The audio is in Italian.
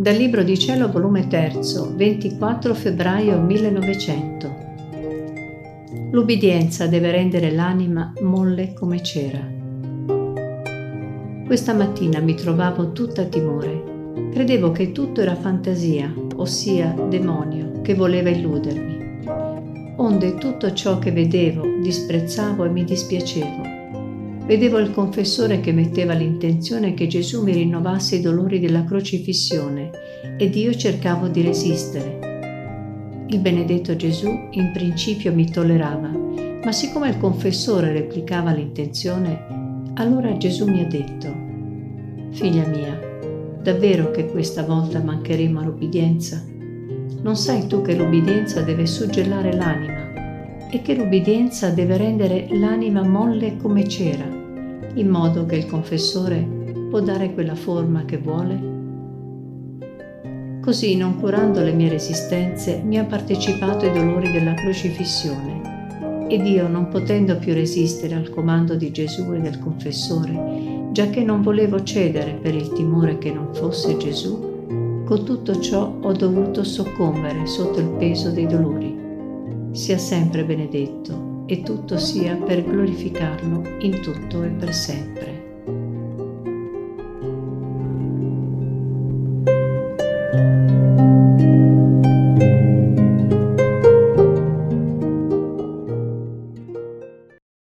Dal Libro di Cielo, volume 3, 24 febbraio 1900. L'ubbidienza deve rendere l'anima molle come cera. Questa mattina mi trovavo tutta timore. Credevo che tutto era fantasia, ossia demonio, che voleva illudermi. Onde tutto ciò che vedevo disprezzavo e mi dispiacevo vedevo il confessore che metteva l'intenzione che Gesù mi rinnovasse i dolori della crocifissione ed io cercavo di resistere. Il benedetto Gesù in principio mi tollerava, ma siccome il confessore replicava l'intenzione, allora Gesù mi ha detto, Figlia mia, davvero che questa volta mancheremo all'ubbidienza? Non sai tu che l'ubbidienza deve suggellare l'anima e che l'ubbidienza deve rendere l'anima molle come cera? In modo che il confessore può dare quella forma che vuole? Così, non curando le mie resistenze, mi ha partecipato ai dolori della crocifissione ed io, non potendo più resistere al comando di Gesù e del confessore, già che non volevo cedere per il timore che non fosse Gesù, con tutto ciò ho dovuto soccombere sotto il peso dei dolori. Sia sempre benedetto e tutto sia per glorificarlo in tutto e per sempre.